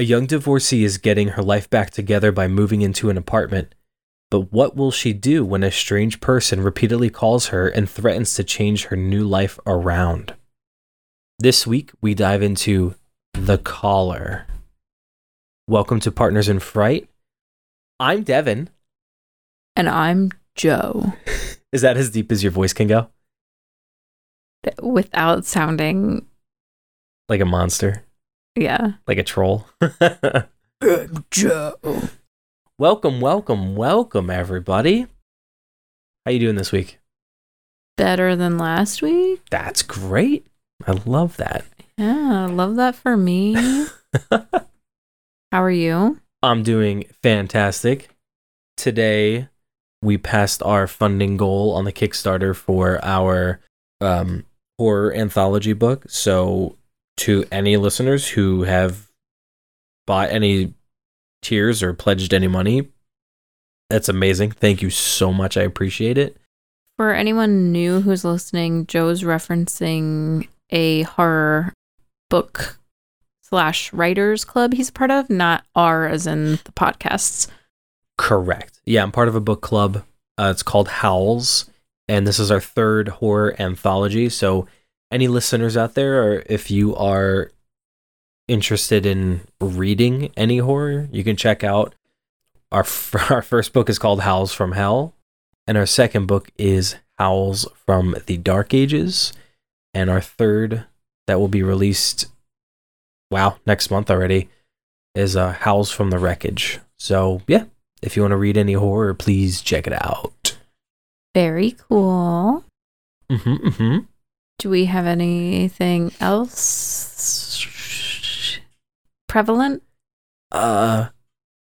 A young divorcee is getting her life back together by moving into an apartment. But what will she do when a strange person repeatedly calls her and threatens to change her new life around? This week, we dive into The Caller. Welcome to Partners in Fright. I'm Devin. And I'm Joe. Is that as deep as your voice can go? Without sounding Like a monster? Yeah. Like a troll? Joe. welcome, welcome, welcome, everybody. How you doing this week? Better than last week? That's great. I love that. Yeah, I love that for me. How are you? I'm doing fantastic. Today, we passed our funding goal on the Kickstarter for our um, horror anthology book. So, to any listeners who have bought any tiers or pledged any money, that's amazing. Thank you so much. I appreciate it. For anyone new who's listening, Joe's referencing a horror book slash writers club he's a part of, not R as in the podcasts. Correct. Yeah, I'm part of a book club. Uh, it's called Howls, and this is our third horror anthology. So, any listeners out there, or if you are interested in reading any horror, you can check out our f- our first book is called Howls from Hell, and our second book is Howls from the Dark Ages, and our third that will be released, wow, next month already, is uh, Howls from the Wreckage. So yeah, if you want to read any horror, please check it out. Very cool. Mm-hmm, mm-hmm. Do we have anything else prevalent? Uh,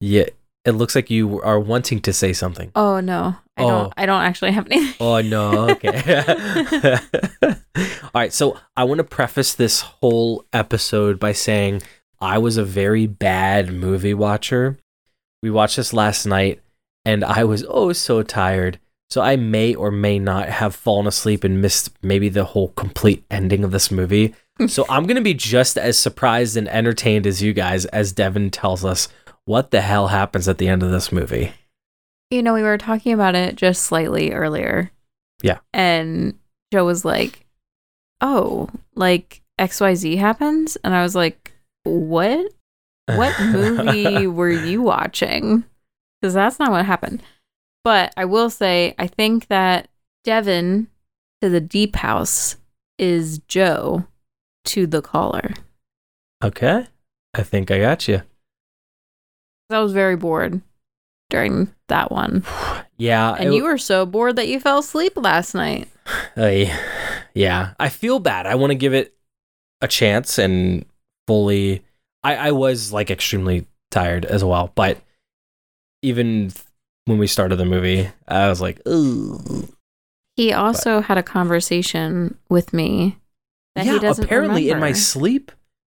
yeah. It looks like you are wanting to say something. Oh no. I Oh. don't I don't actually have anything. Oh no. Okay. All right. So I want to preface this whole episode by saying I was a very bad movie watcher. We watched this last night, and I was oh so tired. So I may or may not have fallen asleep and missed maybe the whole complete ending of this movie. so I'm gonna be just as surprised and entertained as you guys as Devin tells us what the hell happens at the end of this movie. You know, we were talking about it just slightly earlier. Yeah. And Joe was like, "Oh, like XYZ happens?" And I was like, "What? What movie were you watching?" Cuz that's not what happened. But I will say I think that Devin to the deep house is Joe to the caller. Okay. I think I got you. I was very bored during that one. Yeah. And you were so bored that you fell asleep last night. Yeah. I feel bad. I want to give it a chance and fully. I, I was like extremely tired as well. But even when we started the movie, I was like, Ugh. He also had a conversation with me that yeah, he doesn't apparently in my sleep,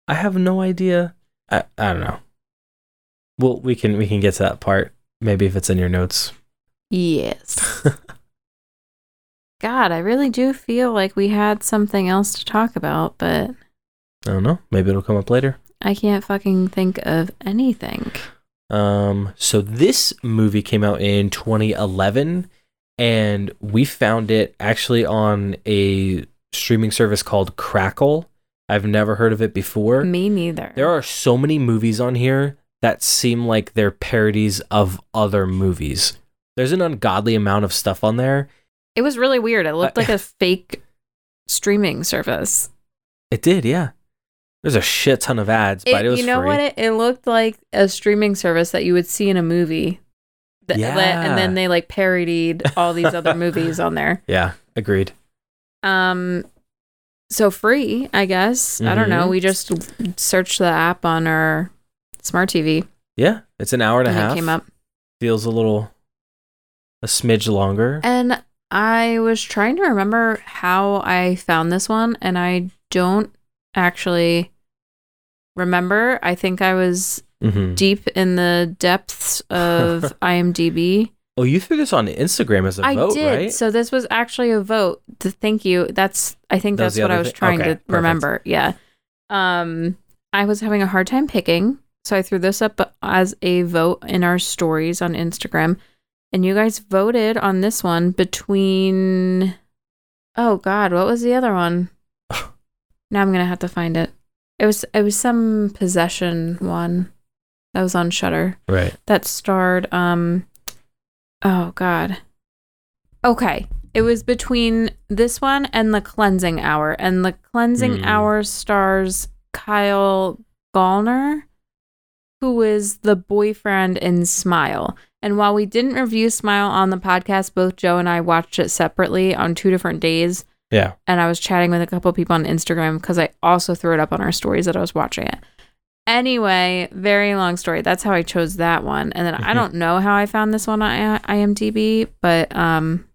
I have no idea. I, I don't know. Well, we can we can get to that part maybe if it's in your notes. Yes. God, I really do feel like we had something else to talk about, but I don't know. Maybe it'll come up later. I can't fucking think of anything. Um, so this movie came out in 2011, and we found it actually on a streaming service called Crackle. I've never heard of it before. Me neither. There are so many movies on here that seem like they're parodies of other movies. There's an ungodly amount of stuff on there. it was really weird. It looked I- like a fake streaming service. It did, yeah. There's a shit ton of ads, but it was you know free. what? It, it looked like a streaming service that you would see in a movie. Th- Yeah. And then they like parodied all these other movies on there. yeah, agreed. Um, so free, I guess. I don't know. We just searched the app on our smart TV Yeah, it's an hour and a half. it came up. Feels a little, a smidge longer. And I was trying to remember how I found this one, and I don't actually remember. I think I was hmm deep in the depths of IMDb. Oh, you threw this on Instagram as a I vote, did. right? So this was actually a vote. Th- Thank you. That's I think That that's what I was thing? trying Okay, to perfect. remember. Yeah. Um I was having a hard time picking. So I threw this up as a vote in our stories on Instagram. And you guys voted on this one between Oh god, what was the other one? now I'm gonna have to find it. It was it was some possession one that was on Shudder Right. that starred um oh god. Okay. It was between this one and the cleansing hour. And the cleansing Hmm. hour stars Kyle Gallner, who is the boyfriend in Smile. And while we didn't review Smile on the podcast, both Joe and I watched it separately on two different days. Yeah. And I was chatting with a couple people on Instagram because I also threw it up on our stories that I was watching it. Anyway, very long story. That's how I chose that one. And then I don't know how I found this one on IMDb, but um,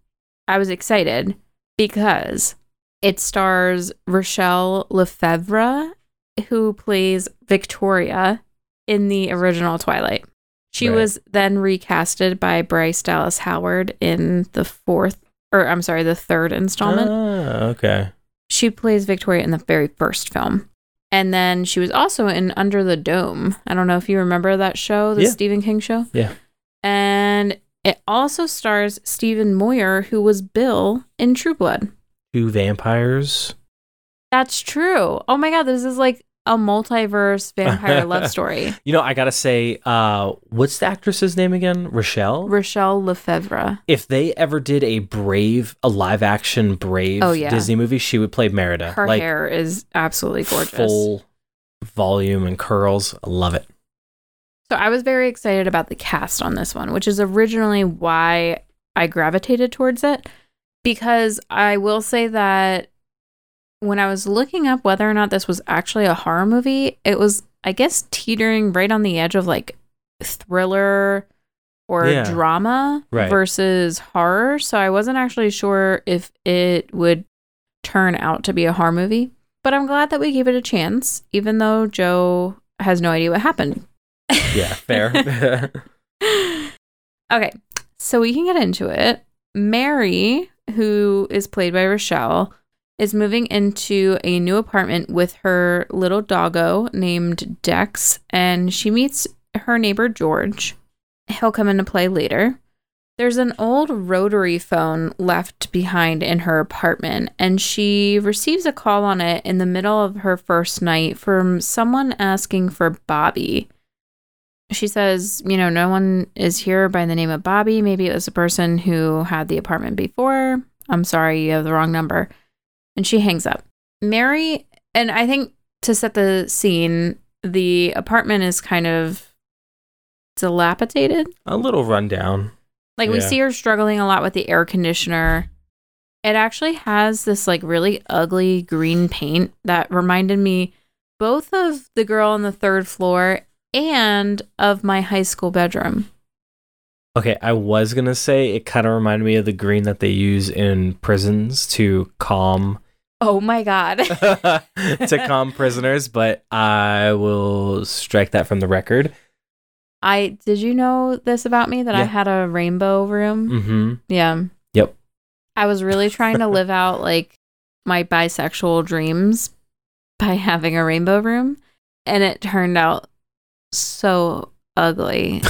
I was excited because it stars Rachelle Lefevre, who plays Victoria in the original Twilight. She Right. was then recasted by Bryce Dallas Howard in the fourth, or I'm sorry, the third installment. Ah, okay. She plays Victoria in the very first film. And then she was also in Under the Dome. I don't know if you remember that show, the Yeah. Stephen King show. Yeah. And it also stars Stephen Moyer, who was Bill in True Blood. Two vampires. That's true. Oh my God, this is like a multiverse vampire love story. You know, I gotta say, uh, what's the actress's name again? Rachelle. Rachelle Lefevre. if they ever did a Brave, a live action Brave Oh, yeah. Disney movie, she would play Merida. Her like hair is absolutely gorgeous. full volume and curls. I love it. So I was very excited about the cast on this one, which is originally why I gravitated towards it. Because I will say that when I was looking up whether or not this was actually a horror movie, it was, I guess, teetering right on the edge of like thriller or Yeah. drama Right. versus horror. So I wasn't actually sure if it would turn out to be a horror movie. But I'm glad that we gave it a chance, even though Joe has no idea what happened. Yeah, fair. okay, so we can get into it. Mary, who is played by Rachelle, is moving into a new apartment with her little doggo named Dex, and she meets her neighbor George. He'll come into play later. There's an old rotary phone left behind in her apartment, and she receives a call on it in the middle of her first night from someone asking for Bobby she says, you know, no one is here by the name of Bobby. Maybe it was a person who had the apartment before. I'm sorry, you have the wrong number. And she hangs up. Mary, and I think to set the scene, the apartment is kind of dilapidated. a little rundown. Like we see her struggling a lot with the air conditioner. It actually has this like really ugly green paint that reminded me both of the girl on the third floor and of my high school bedroom. Okay, I was gonna say it kind of reminded me of the green that they use in prisons to calm Oh my god. to calm prisoners, but I will strike that from the record. I did you know this about me that I had a rainbow room? Mm-hmm. Yeah. Yep. I was really trying to live out like my bisexual dreams by having a rainbow room and it turned out so ugly.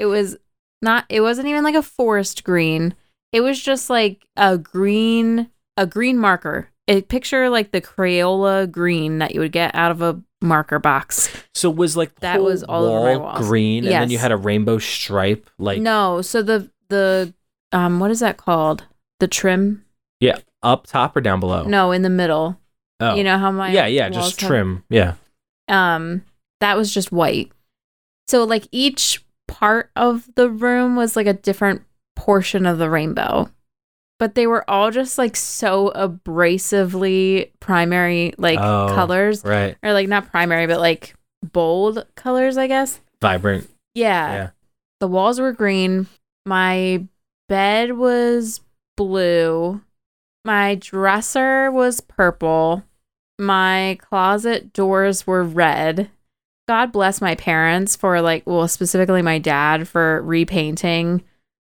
It was not it wasn't even like a forest green. It was just like a green a green marker. A picture like the Crayola green that you would get out of a marker box. So was like the That was all over my wall walls. green, and then you had a rainbow stripe. Like no, so the the um what is that called? The trim? Yeah, up top or down below? No, in the middle. Oh. You know how my yeah, yeah, just have- trim. Yeah. um that was just white. So like each part of the room was like a different portion of the rainbow. But they were all just like so abrasively primary like Oh. colors Right. or like not primary but like bold colors, I guess. Vibrant. Yeah. Yeah. The walls were green. My bed was blue. My dresser was purple. My closet doors were red. God bless my parents for like, well, specifically my dad for repainting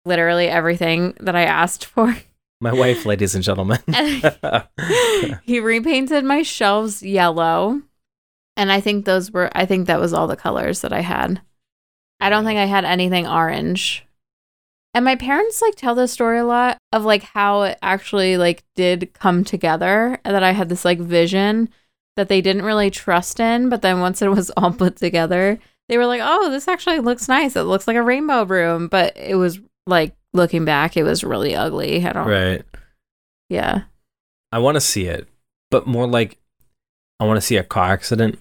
literally everything that I asked for. My wife, ladies and gentlemen. he repainted my shelves yellow And I think those were I think that was all the colors that I had. I don't think I had anything orange. And my parents like tell this story a lot of like how it actually like did come together and that I had this like vision that they didn't really trust in, but then once it was all put together, they were like, "Oh, this actually looks nice. It looks like a rainbow room." But it was like looking back, it was really ugly. I don't Right. Yeah. I want to see it, but more like I want to see a car accident.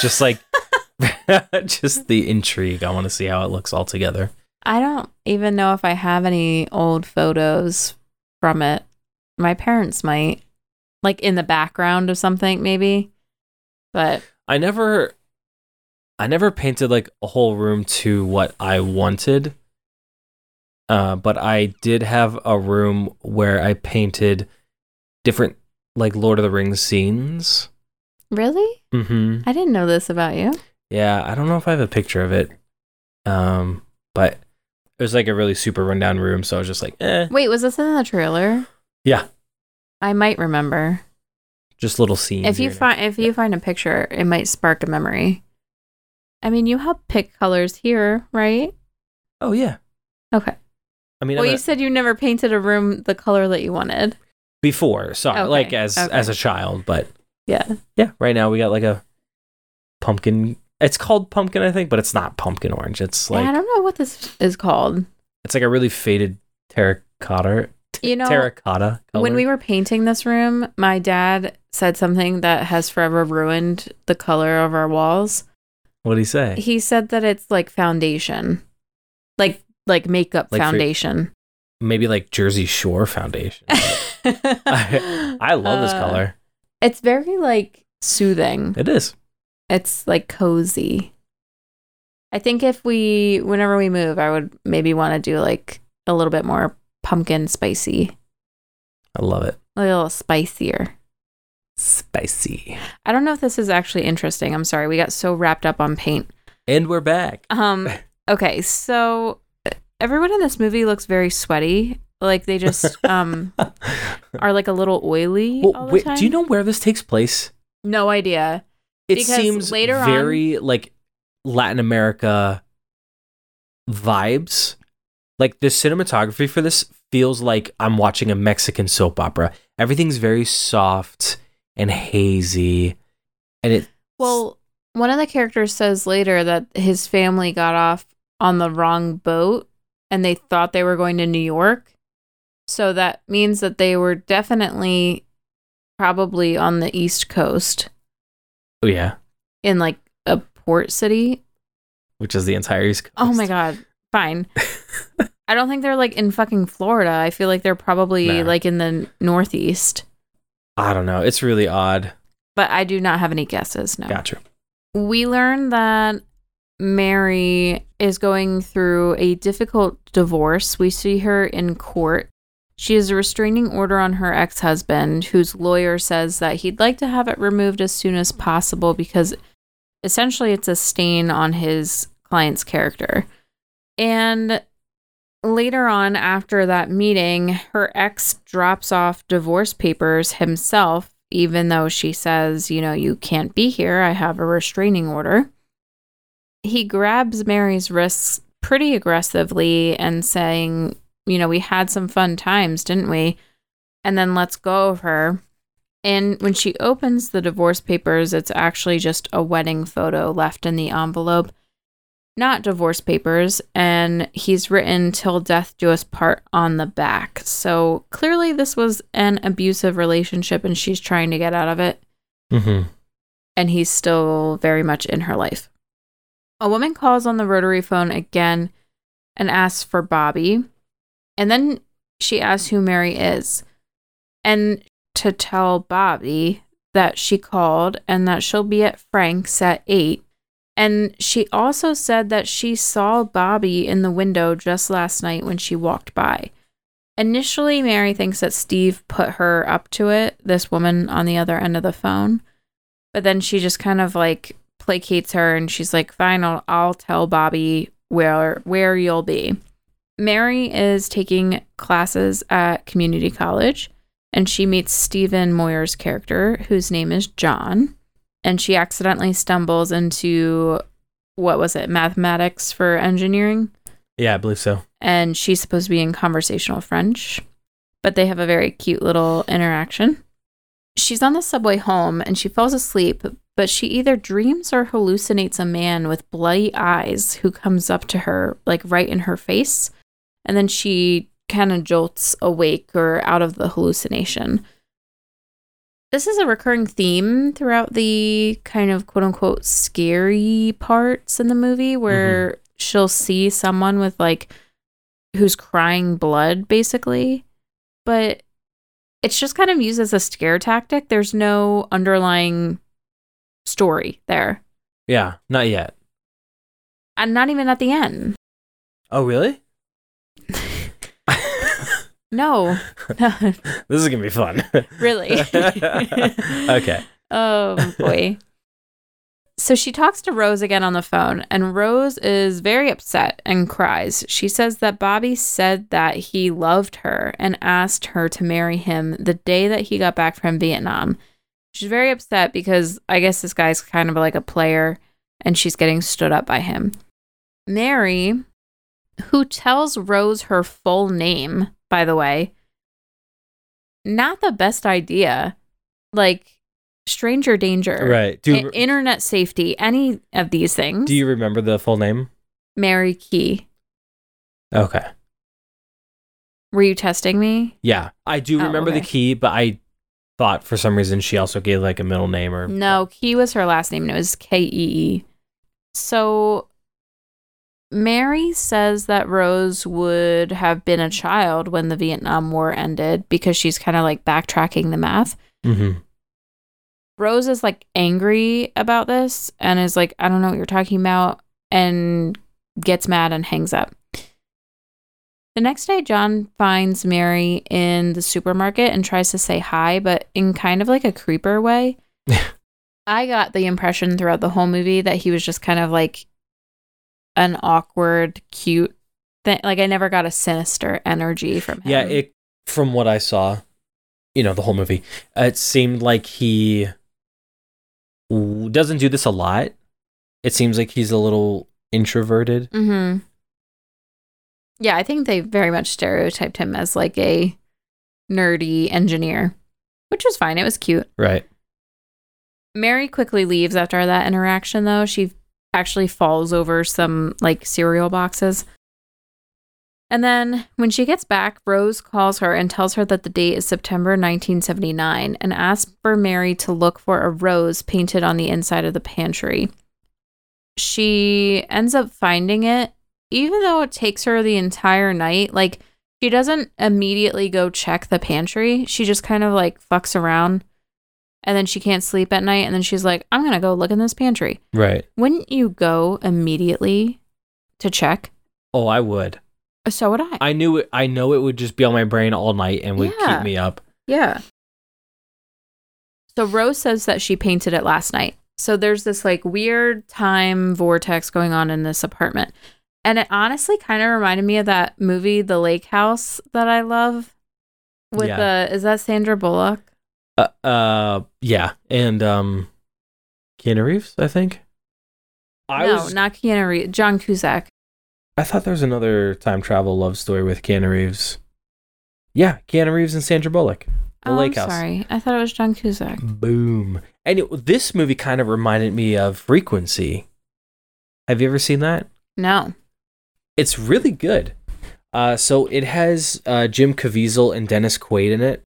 Just like just the intrigue. I want to see how it looks all together. I don't even know if I have any old photos from it. My parents might, like in the background of something, maybe. But I never I never painted like a whole room to what I wanted. Uh, but I did have a room where I painted different like Lord of the Rings scenes. really, Mm-hmm. I didn't know this about you. Yeah, I don't know if I have a picture of it. Um, but it was like a really super rundown room, so I was just like, eh, Wait, was this in the trailer? Yeah. I might remember. just little scenes. If you find if you find a picture, it might spark a memory. I mean, you help pick colors here, right? Oh yeah. Okay. I mean, Well, I'm you a- said you never painted a room the color that you wanted. before, sorry, Okay, like as okay. as a child, but Yeah. yeah, right now we got like a pumpkin. It's called pumpkin, I think, but it's not pumpkin orange. It's like yeah, I don't know what this is called. it's like a really faded terracotta You know, terracotta color. When we were painting this room, my dad said something that has forever ruined the color of our walls. what did he say? He said that it's like foundation. Like like makeup Like for- foundation. Maybe like Jersey Shore foundation. I, I love this Uh, color. It's very like soothing. It is. It's like cozy. I think if we whenever we move, I would maybe want to do like a little bit more pumpkin spicy. I love it. A little spicier. Spicy. I don't know if this is actually interesting. I'm sorry. We got so wrapped up on paint. And we're back. Um okay, so everyone in this movie looks very sweaty. Like they just um are like a little oily all well, the wait, time. do you know where this takes place? No idea. It Because seems later on- very like Latin America vibes. Like the cinematography for this feels like I'm watching a Mexican soap opera. Everything's very soft and hazy. And it Well, one of the characters says later that his family got off on the wrong boat and they thought they were going to New York. So that means that they were definitely probably on the East Coast oh yeah, in like a port city. which is the entire East Coast. Oh my god. Fine. I don't think they're like in fucking Florida. I feel like they're probably Nah. like in the Northeast. I don't know. It's really odd. But I do not have any guesses. No. Gotcha. we learn that Mary is going through a difficult divorce. We see her in court. She has a restraining order on her ex husband, whose lawyer says that he'd like to have it removed as soon as possible because essentially it's a stain on his client's character. And later on, after that meeting, her ex drops off divorce papers himself, even though she says, you know, you can't be here. I have a restraining order. He grabs Mary's wrists pretty aggressively and saying, you know, we had some fun times, didn't we? And then lets go of her. And when she opens the divorce papers, it's actually just a wedding photo left in the envelope not divorce papers, and he's written till death do us part on the back. So clearly, this was an abusive relationship, and she's trying to get out of it, Mm-hmm. and he's still very much in her life. A woman calls on the rotary phone again and asks for Bobby, and then she asks who Mary is, and to tell Bobby that she called and that she'll be at Frank's at 8 and she also said that she saw Bobby in the window just last night when she walked by. Initially, Mary thinks that Steve put her up to it, this woman on the other end of the phone. But then she just kind of like placates her and she's like, fine, I'll, I'll tell Bobby where, where you'll be. Mary is taking classes at community college and she meets Stephen Moyer's character, whose name is John. And she accidentally stumbles into what was it, mathematics for engineering? Yeah, I believe so. And she's supposed to be in conversational French, but they have a very cute little interaction. She's on the subway home and she falls asleep, but she either dreams or hallucinates a man with bloody eyes who comes up to her, like right in her face. And then she kind of jolts awake or out of the hallucination. This is a recurring theme throughout the kind of quote unquote scary parts in the movie where mm-hmm. she'll see someone with like who's crying blood basically. But it's just kind of used as a scare tactic. There's no underlying story there. Yeah, not yet. And not even at the end. Oh, really? No. this is gonna be fun. really. okay. Oh boy. So she talks to Rose again on the phone, and Rose is very upset and cries. She says that Bobby said that he loved her and asked her to marry him the day that he got back from Vietnam. She's very upset because I guess this guy's kind of like a player and she's getting stood up by him. Mary, who tells Rose her full name, by the way, not the best idea. Like, stranger danger. Right. Do you, internet safety, any of these things. do you remember the full name? Mary Key. Okay. Were you testing me? Yeah, I do Oh, remember the key, but I thought for some reason she also gave like a middle name or No, Key was her last name and it was K E E. So Mary says that Rose would have been a child when the Vietnam War ended because she's kind of like backtracking the math. hmm Rose is like angry about this and is like, I don't know what you're talking about, and gets mad and hangs up. The next day, John finds Mary in the supermarket and tries to say hi, but in kind of like a creeper way. I got the impression throughout the whole movie that he was just kind of like an awkward, cute thing. Like, I never got a sinister energy from him. Yeah, it from what I saw, you know, the whole movie, it seemed like he doesn't do this a lot. It seems like he's a little introverted. Mm-hmm. Yeah, I think they very much stereotyped him as like a nerdy engineer, which was fine. It was cute. Right. Mary quickly leaves after that interaction, though. She actually falls over some like cereal boxes. And then when she gets back, Rose calls her and tells her that the date is September 1979 and asks for Mary to look for a rose painted on the inside of the pantry. She ends up finding it, even though it takes her the entire night. Like, she doesn't immediately go check the pantry. She just kind of like fucks around and then she can't sleep at night and then she's like i'm gonna go look in this pantry Right. wouldn't you go immediately to check Oh, I would. Uh, so would i I knew it. I know it would just be on my brain all night and would Yeah. keep me up. yeah so rose says that she painted it last night so there's this like weird time vortex going on in this apartment and it honestly kind of reminded me of that movie the lake house that i love with Yeah. the is that sandra bullock Uh, uh, yeah, and um, Keanu Reeves, I think. I no was. not keanu reeves john cusack I thought there was another time travel love story with Keanu Reeves. Yeah, Keanu Reeves and Sandra Bullock. The oh, Lake I'm House. sorry i thought it was john cusack Boom. And it, this movie kind of reminded me of Frequency. Have you ever seen that? no It's really good. Uh, so it has uh, Jim Caviezel and Dennis Quaid in it,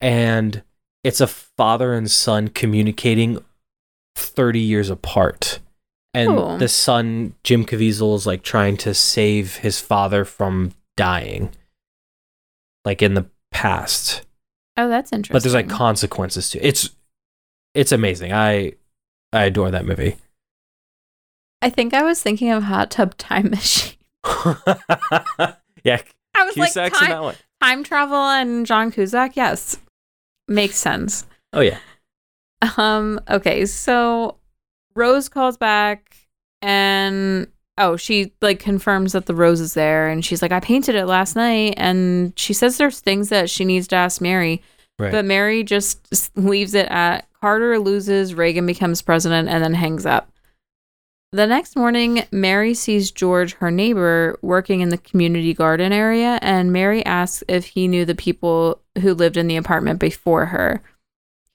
and it's a father and son communicating 30 years apart. And the son, Jim Caviezel, is like trying to save his father from dying, like in the past. Oh, that's interesting. But there's like consequences to it. It's it's amazing. I I adore that movie. I think I was thinking of Hot Tub Time Machine. yeah, I was Cusack's like time, that one. time travel and John Cusack. Yes, makes sense. Oh yeah. Um. Okay. So Rose calls back and oh, she like confirms that the rose is there, and she's like, "I painted it last night," and she says there's things that she needs to ask Mary, Right. but Mary just leaves it at Carter loses, Reagan becomes president, and then hangs up. The next morning, Mary sees George, her neighbor, working in the community garden area, and Mary asks if he knew the people who lived in the apartment before her.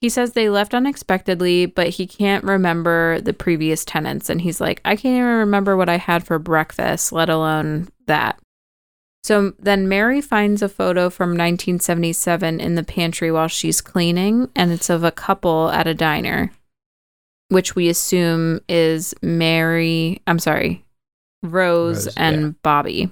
He says they left unexpectedly, but he can't remember the previous tenants. And he's like, I can't even remember what I had for breakfast, let alone that. So then Mary finds a photo from 1977 in the pantry while she's cleaning, and it's of a couple at a diner, which we assume is Mary, I'm sorry, Rose, Rose, and yeah. Bobby.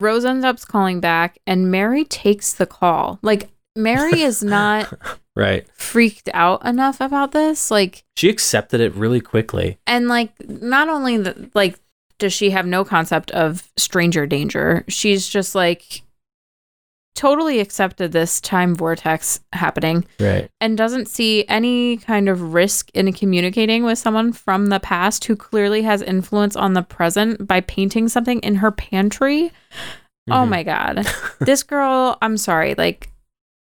Rose ends up calling back, and Mary takes the call. Like, Mary is not Right. freaked out enough about this. Like, She accepted it really quickly. and like not only the, like does she have no concept of stranger danger she's just like totally accepted this time vortex happening Right. and doesn't see any kind of risk in communicating with someone from the past who clearly has influence on the present by painting something in her pantry oh Mhm. my god this girl i'm sorry like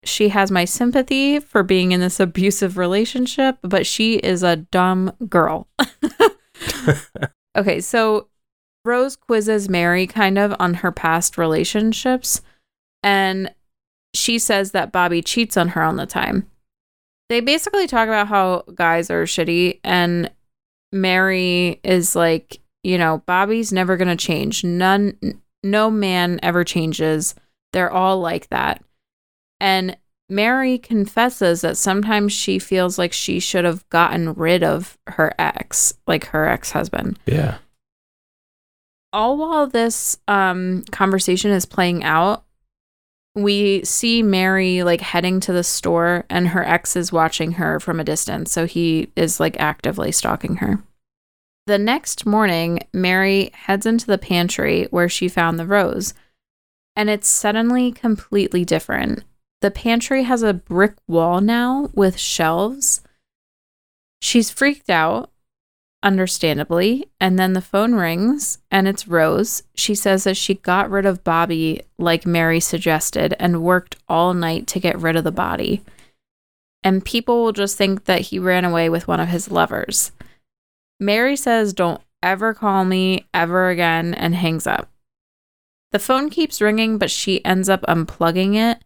she has my sympathy for being in this abusive relationship but she is a dumb girl okay so rose quizzes mary kind of on her past relationships and she says that bobby cheats on her all the time they basically talk about how guys are shitty and mary is like you know bobby's never gonna change none no man ever changes they're all like that and Mary confesses that sometimes she feels like she should have gotten rid of her ex, like her ex husband. Yeah. All while this um, conversation is playing out, we see Mary like heading to the store, and her ex is watching her from a distance. So he is like actively stalking her. The next morning, Mary heads into the pantry where she found the rose, and it's suddenly completely different. The pantry has a brick wall now with shelves. She's freaked out, understandably, and then the phone rings and it's Rose. She says that she got rid of Bobby like Mary suggested and worked all night to get rid of the body. And people will just think that he ran away with one of his lovers. Mary says, Don't ever call me ever again, and hangs up. The phone keeps ringing, but she ends up unplugging it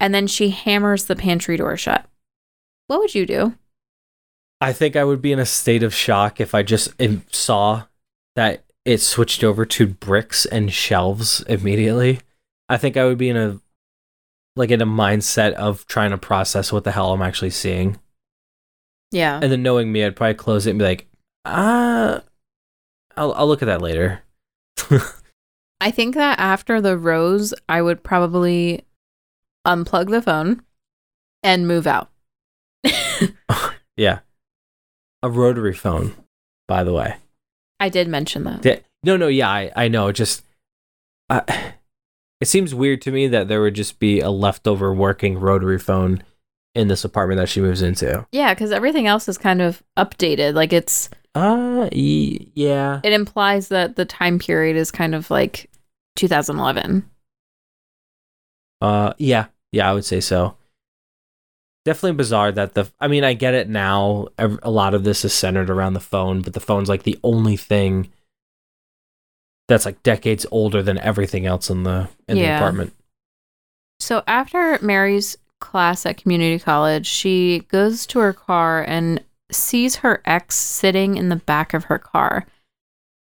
and then she hammers the pantry door shut. What would you do? I think I would be in a state of shock if I just saw that it switched over to bricks and shelves immediately. I think I would be in a like in a mindset of trying to process what the hell I'm actually seeing. Yeah. And then knowing me, I'd probably close it and be like, ah, I'll, I'll look at that later. I think that after the rose, I would probably unplug the phone and move out. yeah. A rotary phone, by the way. I did mention that. Yeah, no, no, yeah, I, I know. Just, uh, it seems weird to me that there would just be a leftover working rotary phone in this apartment that she moves into. Yeah, because everything else is kind of updated. Like it's, Uh, yeah. it implies that the time period is kind of like 2011. Uh, yeah, yeah, I would say so. Definitely bizarre that the. I mean, I get it now. A lot of this is centered around the phone, but the phone's like the only thing that's like decades older than everything else in the in the apartment. So after Mary's class at community college, she goes to her car and sees her ex sitting in the back of her car.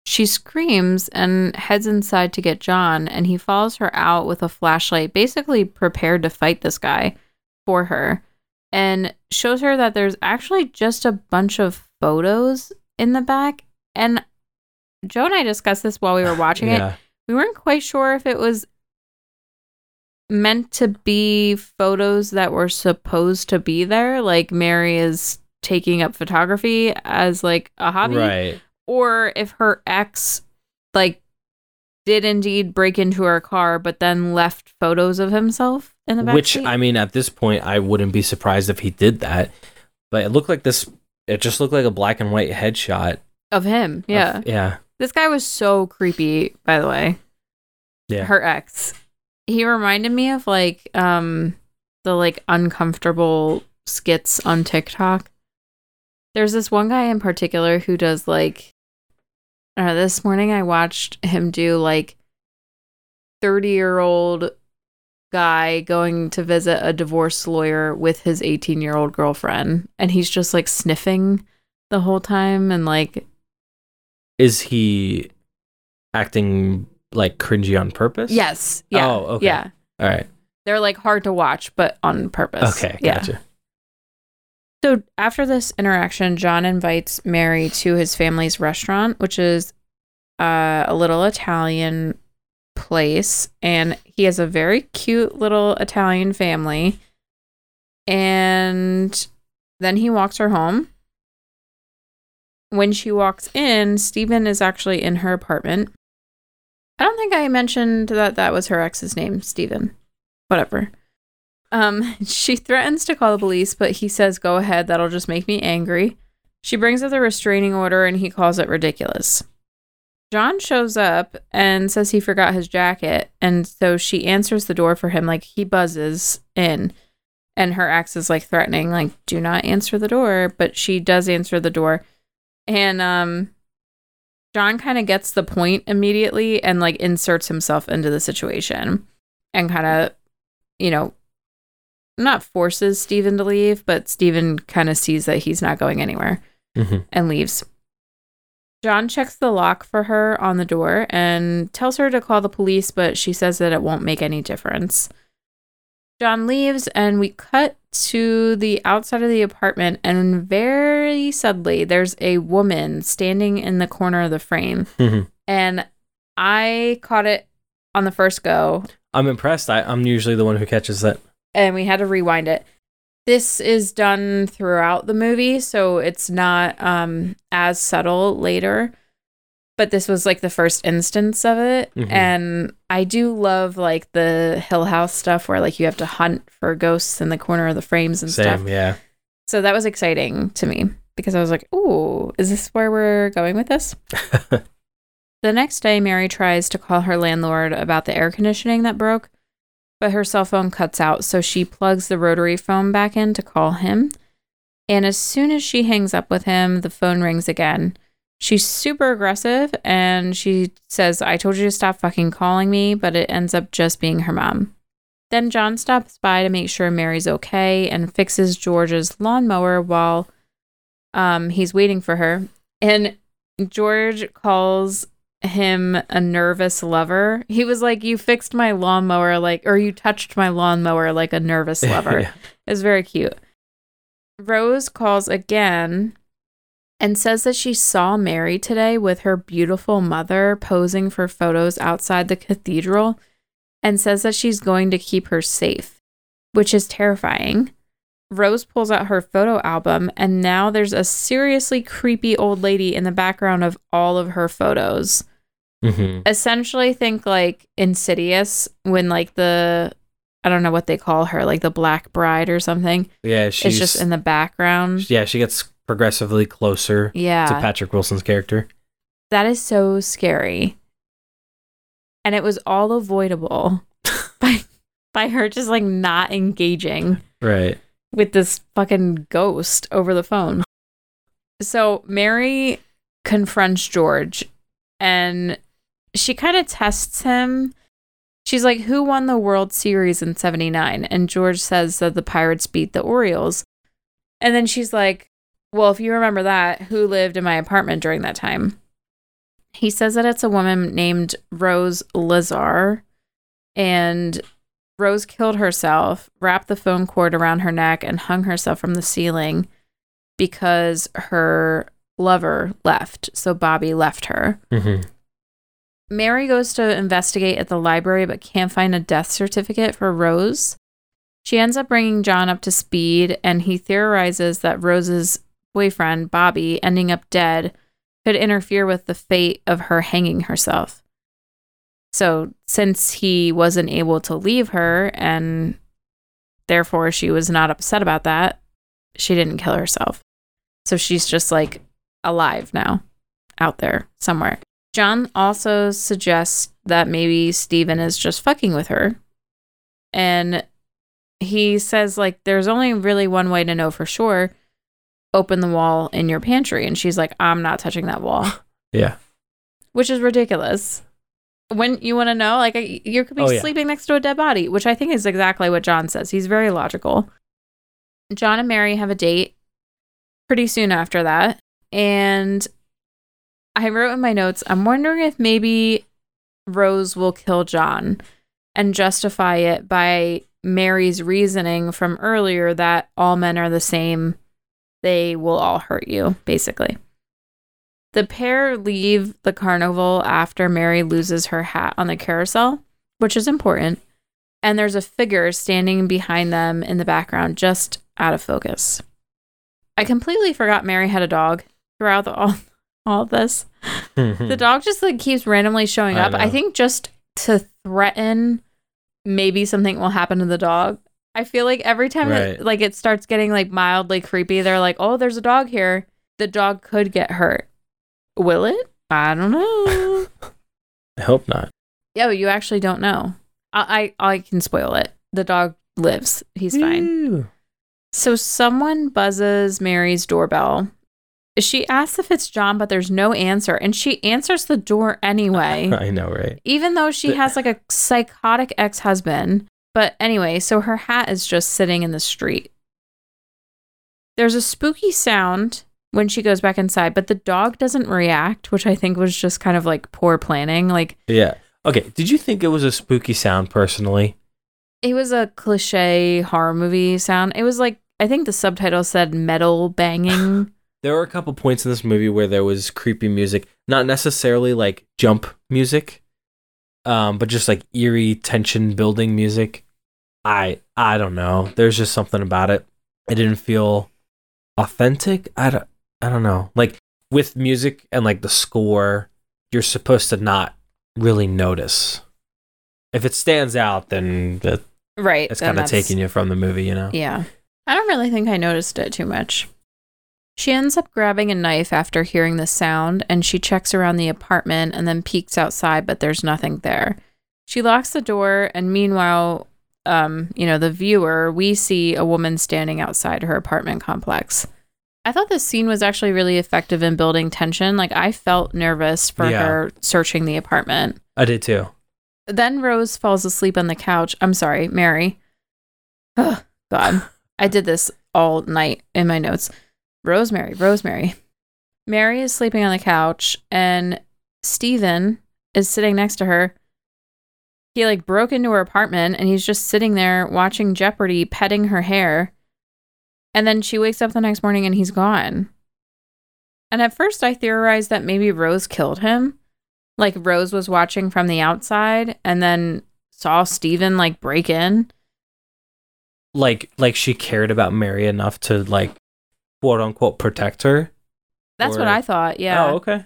She screams and heads inside to get John, and he follows her out with a flashlight, basically prepared to fight this guy for her, and shows her that there's actually just a bunch of photos in the back. And Joe and I discussed this while we were watching it we weren't quite sure if it was meant to be photos that were supposed to be there like mary is taking up photography as like a hobby Right. or if her ex like did indeed break into her car but then left photos of himself in the back Which seat. I mean, at this point, I wouldn't be surprised if he did that. But it looked like this. It just looked like a black and white headshot. of him of- yeah yeah. this guy was so creepy by the way Yeah. her ex he reminded me of like um the like uncomfortable skits on TikTok. There's this one guy in particular who does like uh, this morning I watched him do like 30 year old guy going to visit a divorce lawyer with his 18 year old girlfriend and he's just like sniffing the whole time and like Is he acting like cringy on purpose? yes yeah Oh, okay. yeah All right. they're like hard to watch but on purpose Okay. yeah Gotcha. So after this interaction, John invites Mary to his family's restaurant, which is uh, a little Italian place, and he has a very cute little Italian family. And then he walks her home. When she walks in, Stephen is actually in her apartment. I don't think I mentioned that that was her ex's name, Stephen. Whatever. Um, she threatens to call the police, but he says, "Go ahead, that'll just make me angry." She brings up the restraining order and he calls it ridiculous. John shows up and says he forgot his jacket, and so she answers the door for him like he buzzes in. And her ex is like threatening, like, do not answer the door, but she does answer the door. And um John kind of gets the point immediately and like inserts himself into the situation and kind of, you know, not forces Steven to leave, but Steven kind of sees that he's not going anywhere hmm and leaves. John checks the lock for her on the door and tells her to call the police, but she says that it won't make any difference. John leaves, and we cut to the outside of the apartment, and very suddenly, there's a woman standing in the corner of the frame. hmm And I caught it on the first go, I'm impressed. I, I'm usually the one who catches that. and we had to rewind it. This is done throughout the movie, so it's not um as subtle later. But this was like the first instance of it. Mhm. And I do love like the Hill House stuff where like you have to hunt for ghosts in the corner of the frames and Same. stuff. Yeah. So that was exciting to me because I was like, ooh, is this where we're going with this? The next day, Mary tries to call her landlord about the air conditioning that broke, but her cell phone cuts out, so she plugs the rotary phone back in to call him. And as soon as she hangs up with him, the phone rings again. She's super aggressive and she says, I told you to stop fucking calling me, but it ends up just being her mom. Then John stops by to make sure Mary's okay and fixes George's lawnmower while um, he's waiting for her. And George calls him a nervous lover. He was like, You fixed my lawnmower, like, or you touched my lawnmower like a nervous lover. Yeah. It was very cute. Rose calls again and says that she saw Mary today with her beautiful mother posing for photos outside the cathedral and says that she's going to keep her safe, which is terrifying. Rose pulls out her photo album, and now there's a seriously creepy old lady in the background of all of her photos. Hmm Essentially, think like Insidious when, like, the I don't know what they call her, like the Black Bride or something. Yeah. She's just in the background. Yeah. She gets progressively closer Yeah. to Patrick Wilson's character. That is so scary. And it was all avoidable by by her just like not engaging Right. with this fucking ghost over the phone. So Mary confronts George and she kind of tests him. She's like, Who won the World Series in 79? And George says that the Pirates beat the Orioles. And then she's like, Well, if you remember that, who lived in my apartment during that time? He says that it's a woman named Rose Lazar. And Rose killed herself, wrapped the phone cord around her neck, and hung herself from the ceiling because her lover left. So Bobby left her. hmm Mary goes to investigate at the library but can't find a death certificate for Rose. She ends up bringing John up to speed, and he theorizes that Rose's boyfriend, Bobby, ending up dead, could interfere with the fate of her hanging herself. So, since he wasn't able to leave her and therefore she was not upset about that, she didn't kill herself. So, she's just like alive now out there somewhere. John also suggests that maybe Steven is just fucking with her. And he says like there's only really one way to know for sure. Open the wall in your pantry and she's like I'm not touching that wall. Yeah. Which is ridiculous. When you want to know like you could be Oh, yeah. sleeping next to a dead body, which I think is exactly what John says. He's very logical. John and Mary have a date pretty soon after that. And I wrote in my notes, I'm wondering if maybe Rose will kill John and justify it by Mary's reasoning from earlier that all men are the same. They will all hurt you, basically. The pair leave the carnival after Mary loses her hat on the carousel, which is important. And there's a figure standing behind them in the background, just out of focus. I completely forgot Mary had a dog throughout the, all, all of this. The dog just like keeps randomly showing. I up. I think just to threaten maybe something will happen to the dog. I feel like every time Right. it, like it starts getting like mildly creepy, they're like, "Oh, there's a dog here." The dog could get hurt. Will it? I don't know. I hope not. Yo, you actually don't know. I I, I can spoil it. The dog lives. He's fine. So someone buzzes Mary's doorbell. She asks if it's John, but there's no answer, and she answers the door anyway. I know, right? even though she has like a psychotic ex-husband but anyway so her hat is just sitting in the street there's a spooky sound when she goes back inside but the dog doesn't react which i think was just kind of like poor planning like Yeah. Okay. Did you think it was a spooky sound personally? it was a cliche horror movie sound it was like i think the subtitle said metal banging There were a couple points in this movie where there was creepy music, not necessarily like jump music, um, but just like eerie tension building music. I I don't know. There's just something about it. It didn't feel authentic. I don't I don't know. Like with music and like the score, you're supposed to not really notice. If it stands out, then that, right it's kind of taking you from the movie, you know. Yeah. I don't really think I noticed it too much. She ends up grabbing a knife after hearing the sound and she checks around the apartment and then peeks outside, but there's nothing there. She locks the door and meanwhile, um, you know, the viewer, we see a woman standing outside her apartment complex. I thought this scene was actually really effective in building tension. Like I felt nervous for Yeah. her searching the apartment. I did too. Then Rose falls asleep on the couch. I'm sorry, Mary. Oh, God. I did this all night in my notes. Rosemary, Rosemary. Mary is sleeping on the couch and Steven is sitting next to her. He like broke into her apartment and he's just sitting there watching Jeopardy, petting her hair. And then she wakes up the next morning and he's gone. And at first I theorized that maybe Rose killed him like Rose was watching from the outside and then saw Steven like break in. Like like she cared about Mary enough to like quote unquote protect her. That's what I thought. Yeah. Oh, okay.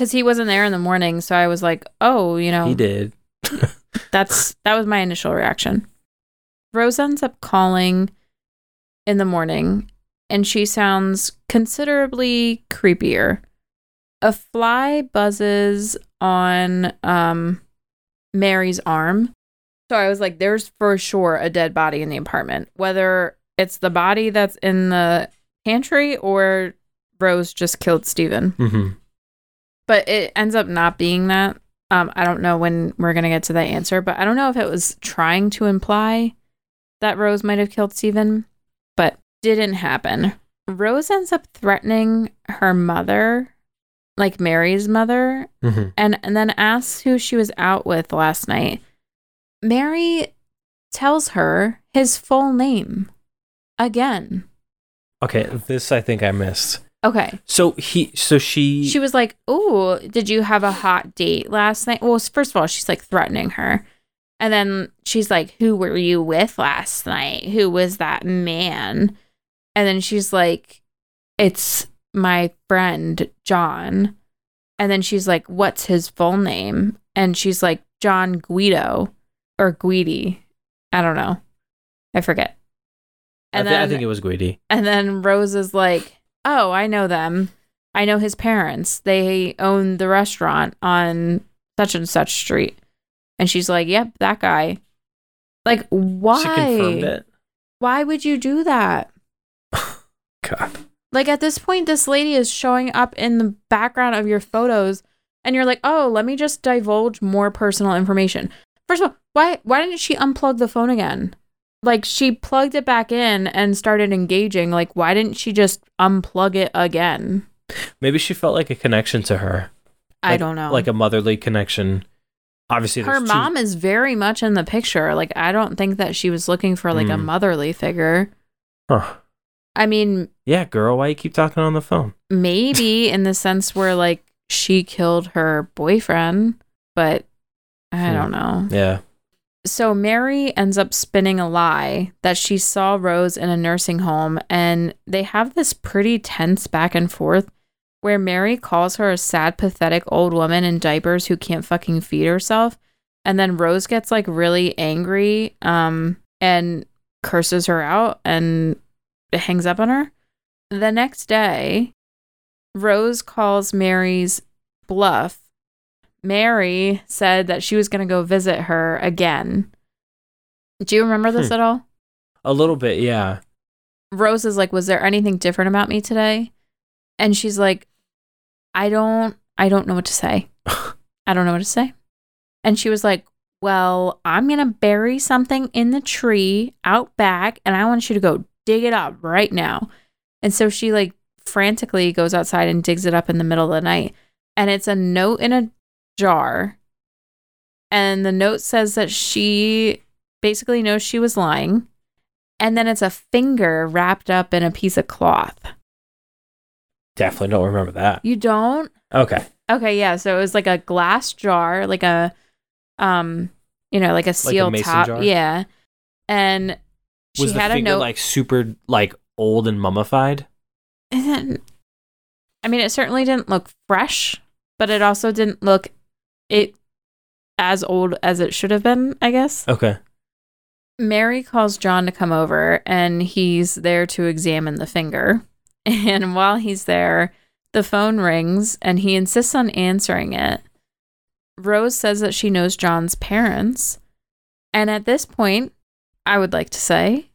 Cuz he wasn't there in the morning, so I was like, "Oh, you know, He did. that's that was my initial reaction." Rose ends up calling in the morning and she sounds considerably creepier. A fly buzzes on um Mary's arm. So I was like there's for sure a dead body in the apartment, whether it's the body that's in the pantry or Rose just killed Steven. hmm But it ends up not being that. Um, I don't know when we're gonna get to that answer, but I don't know if it was trying to imply that Rose might have killed Steven, but didn't happen. Rose ends up threatening her mother, like Mary's mother, hmm and, and then asks who she was out with last night. Mary tells her his full name again. Okay, this I think I missed. Okay. So he, so she, She was like, "Oh, did you have a hot date last night?" Well, first of all, she's like threatening her. And then she's like, "Who were you with last night? Who was that man?" And then she's like, "It's my friend John." And then she's like, "What's his full name?" And she's like, "John Guido or Guidi." I don't know. I forget. I, And thi- I think it was Guidi. and then Rose is like, "Oh, I know them. I know his parents. They own the restaurant on such and such street." And she's like, "Yep, that guy." Like, why? She confirmed it. why would you do that? God. Like at this point, this lady is showing up in the background of your photos, and you're like, oh, let me just divulge more personal information. First of all, why why didn't she unplug the phone again? Like she plugged it back in and started engaging. Like, why didn't she just unplug it again? Maybe she felt like a connection to her. I don't know. Like a motherly connection. Obviously, her two- mom is very much in the picture. Like, I don't think that she was looking for like a Mm. motherly figure. Huh. I mean, Yeah, girl, why you keep talking on the phone? maybe in the sense where like she killed her boyfriend, but I Hmm. don't know. Yeah. So Mary ends up spinning a lie that she saw Rose in a nursing home and they have this pretty tense back and forth where Mary calls her a sad pathetic old woman in diapers who can't fucking feed herself and then Rose gets like really angry um and curses her out and hangs up on her. The next day, Rose calls Mary's bluff Mary said that she was going to go visit her again. Do you remember this Hmm. at all? A little bit, yeah. Rose is like, "Was there anything different about me today?" And she's like, "I don't I don't know what to say. I don't know what to say." And she was like, "Well, I'm going to bury something in the tree out back and I want you to go dig it up right now." And so she like frantically goes outside and digs it up in the middle of the night. And it's a note in a jar. And the note says that she basically knows she was lying. And then it's a finger wrapped up in a piece of cloth. Definitely don't remember that. You don't? Okay. Okay, yeah. So it was like a glass jar, like a um, you know, like a seal mason top. jar? Yeah. And she Was the had a note. like super like old and mummified? It didn't- I mean, it certainly didn't look fresh, but it also didn't look it as old as it should have been, I guess. Okay. Mary calls John to come over and he's there to examine the finger. And while he's there, the phone rings and he insists on answering it. Rose says that she knows John's parents. And at this point, I would like to say,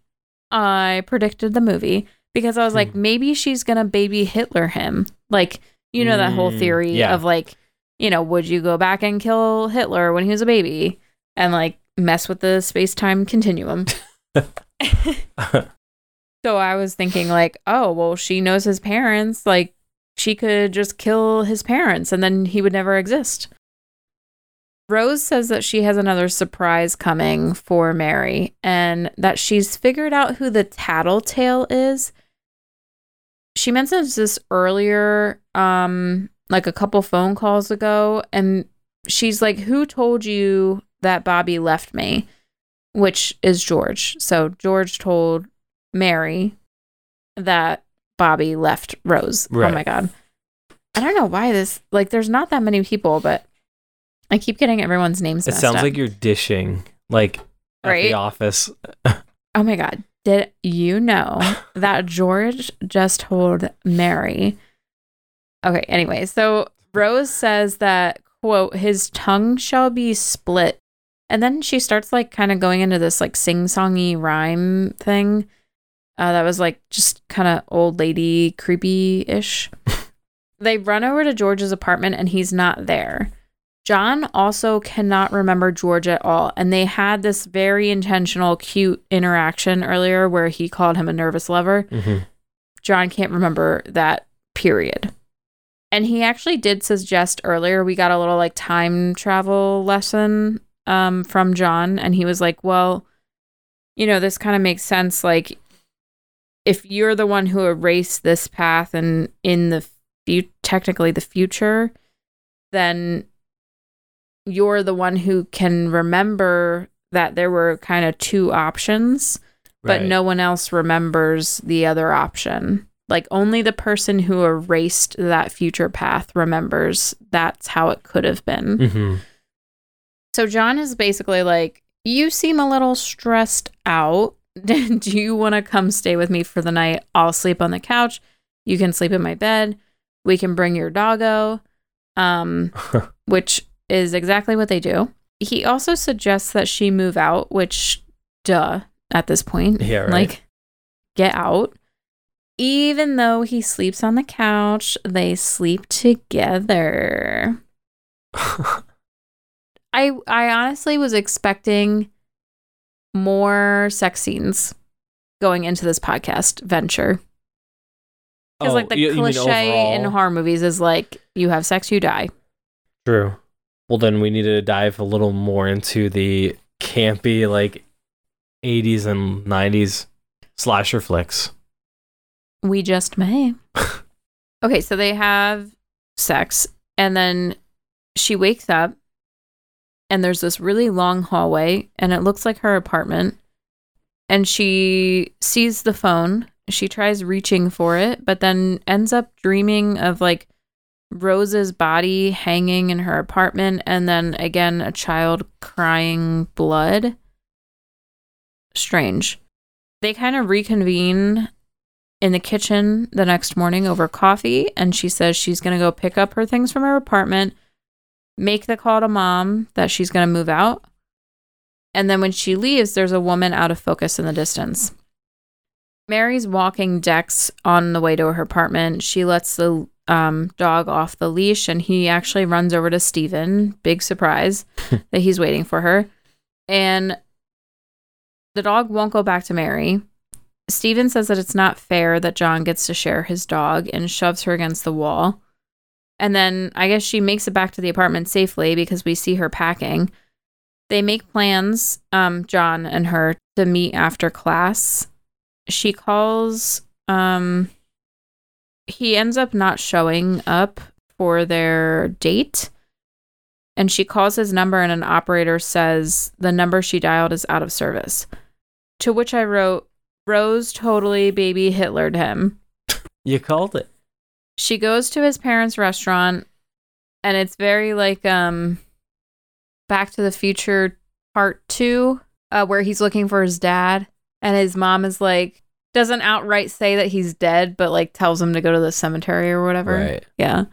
I predicted the movie because I was like, Hmm. maybe she's going to baby Hitler him. Like, you know, that whole Mm, theory yeah. of like, you know, would you go back and kill Hitler when he was a baby and like mess with the space time continuum? So I was thinking, like, oh, well, she knows his parents. Like, she could just kill his parents and then he would never exist. Rose says that she has another surprise coming for Mary and that she's figured out who the tattletale is. She mentions this earlier, um, like a couple phone calls ago, and she's like, Who told you that Bobby left me? Which is George. So George told Mary that Bobby left Rose. Oh my god. I don't know why this like there's not that many people, but I keep getting everyone's names it sounds up. like you're dishing like at Right? the office. Oh my god. Did you know that George just told Mary? Okay, anyway, so Rose says that quote his tongue shall be split. And then she starts like kind of going into this like sing-songy rhyme thing. Uh, that was like just kind of old lady creepy-ish. they run over to George's apartment and he's not there. John also cannot remember George at all. And they had this very intentional, cute interaction earlier where he called him a nervous lover. Mhm. John can't remember that period. And he actually did suggest earlier we got a little like time travel lesson um, from John. And he was like, well, you know, this kind of makes sense. Like, if you're the one who erased this path and in the fu- technically the future, then you're the one who can remember that there were kind of two options, but no one else remembers the other option. Like only the person who erased that future path remembers that's how it could have been. Mhm. So John is basically like, You seem a little stressed out. Do you want to come stay with me for the night? I'll sleep on the couch. You can sleep in my bed. We can bring your doggo. Um, which is exactly what they do. He also suggests that she move out, which, duh, at this point. Yeah, right. Like, get out. Even though he sleeps on the couch, they sleep together. I I honestly was expecting more sex scenes going into this podcast venture. Because like oh, the Oh, you- you cliche in horror movies is like you have sex, you die. True. Well, then we need to dive a little more into the campy, like 80s and 90s slasher flicks. We just may. okay, so they have sex, and then she wakes up, and there's this really long hallway, and it looks like her apartment. And she sees the phone. She tries reaching for it, but then ends up dreaming of like Rose's body hanging in her apartment, and then again, a child crying blood. Strange. They kind of reconvene in the kitchen the next morning over coffee and she says she's going to go pick up her things from her apartment make the call to mom that she's going to move out and then when she leaves there's a woman out of focus in the distance. Mary's walking dex on the way to her apartment. She lets the um, dog off the leash and he actually runs over to Steven. big surprise that he's waiting for her. And the dog won't go back to mary Steven says that it's not fair that John gets to share his dog and shoves her against the wall. And then I guess she makes it back to the apartment safely because we see her packing. They make plans, um, John and her, to meet after class. She calls, um, he ends up not showing up for their date. And she calls his number, and an operator says the number she dialed is out of service. To which I wrote, Rose totally baby Hitlered him. You called it. She goes to his parents' restaurant and it's very like um Back to the Future part 2 uh, where he's looking for his dad and his mom is like doesn't outright say that he's dead but like tells him to go to the cemetery or whatever. Right. Yeah.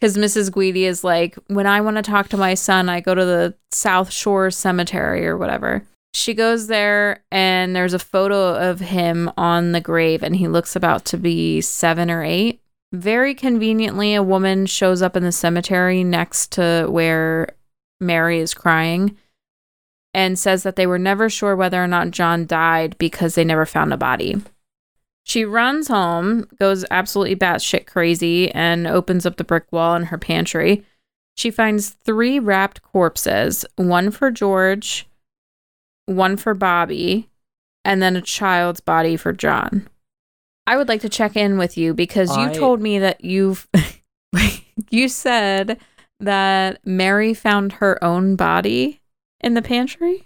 Cuz Mrs. Guidi is like when I want to talk to my son I go to the South Shore Cemetery or whatever. She goes there and there's a photo of him on the grave and he looks about to be 7 or 8. Very conveniently a woman shows up in the cemetery next to where Mary is crying and says that they were never sure whether or not John died because they never found a body. She runs home, goes absolutely batshit crazy, and opens up the brick wall in her pantry. She finds three wrapped corpses one for George, one for Bobby, and then a child's body for John. I would like to check in with you because you I- told me that you've you said that Mary found her own body in the pantry.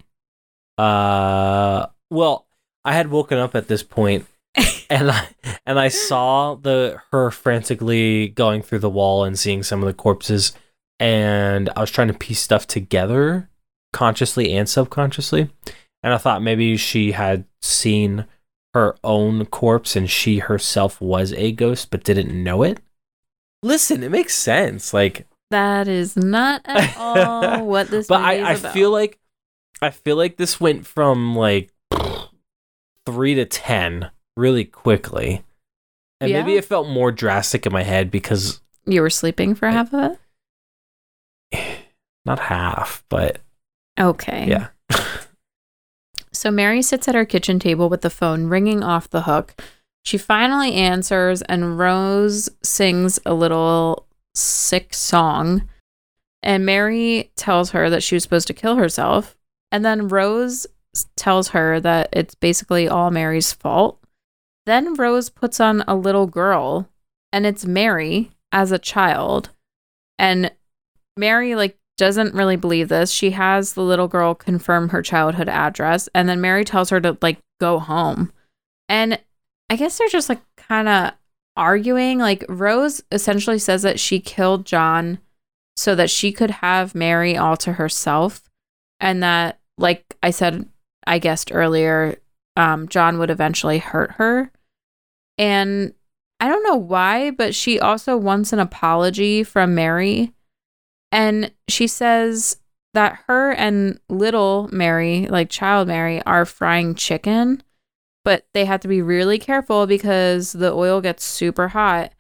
Uh, well, I had woken up at this point, and I and I saw the her frantically going through the wall and seeing some of the corpses, and I was trying to piece stuff together, consciously and subconsciously, and I thought maybe she had seen her own corpse and she herself was a ghost but didn't know it. Listen, it makes sense. Like That is not at all what this but I, I feel like I feel like this went from like three to ten really quickly. And maybe it felt more drastic in my head because you were sleeping for half of it. not half, but Okay. yeah. So Mary sits at her kitchen table with the phone ringing off the hook. She finally answers, and Rose sings a little sick song. And Mary tells her that she was supposed to kill herself. And then Rose tells her that it's basically all Mary's fault. Then Rose puts on a little girl, and it's Mary as a child. And Mary, like, doesn't really believe this. She has the little girl confirm her childhood address, and then Mary tells her to like go home. And I guess they're just like kind of arguing. Like Rose essentially says that she killed John so that she could have Mary all to herself, and that, like I said, I guessed earlier, um, John would eventually hurt her. And I don't know why, but she also wants an apology from Mary. And she says that her and little Mary, like child Mary, are frying chicken, but they have to be really careful because the oil gets super hot.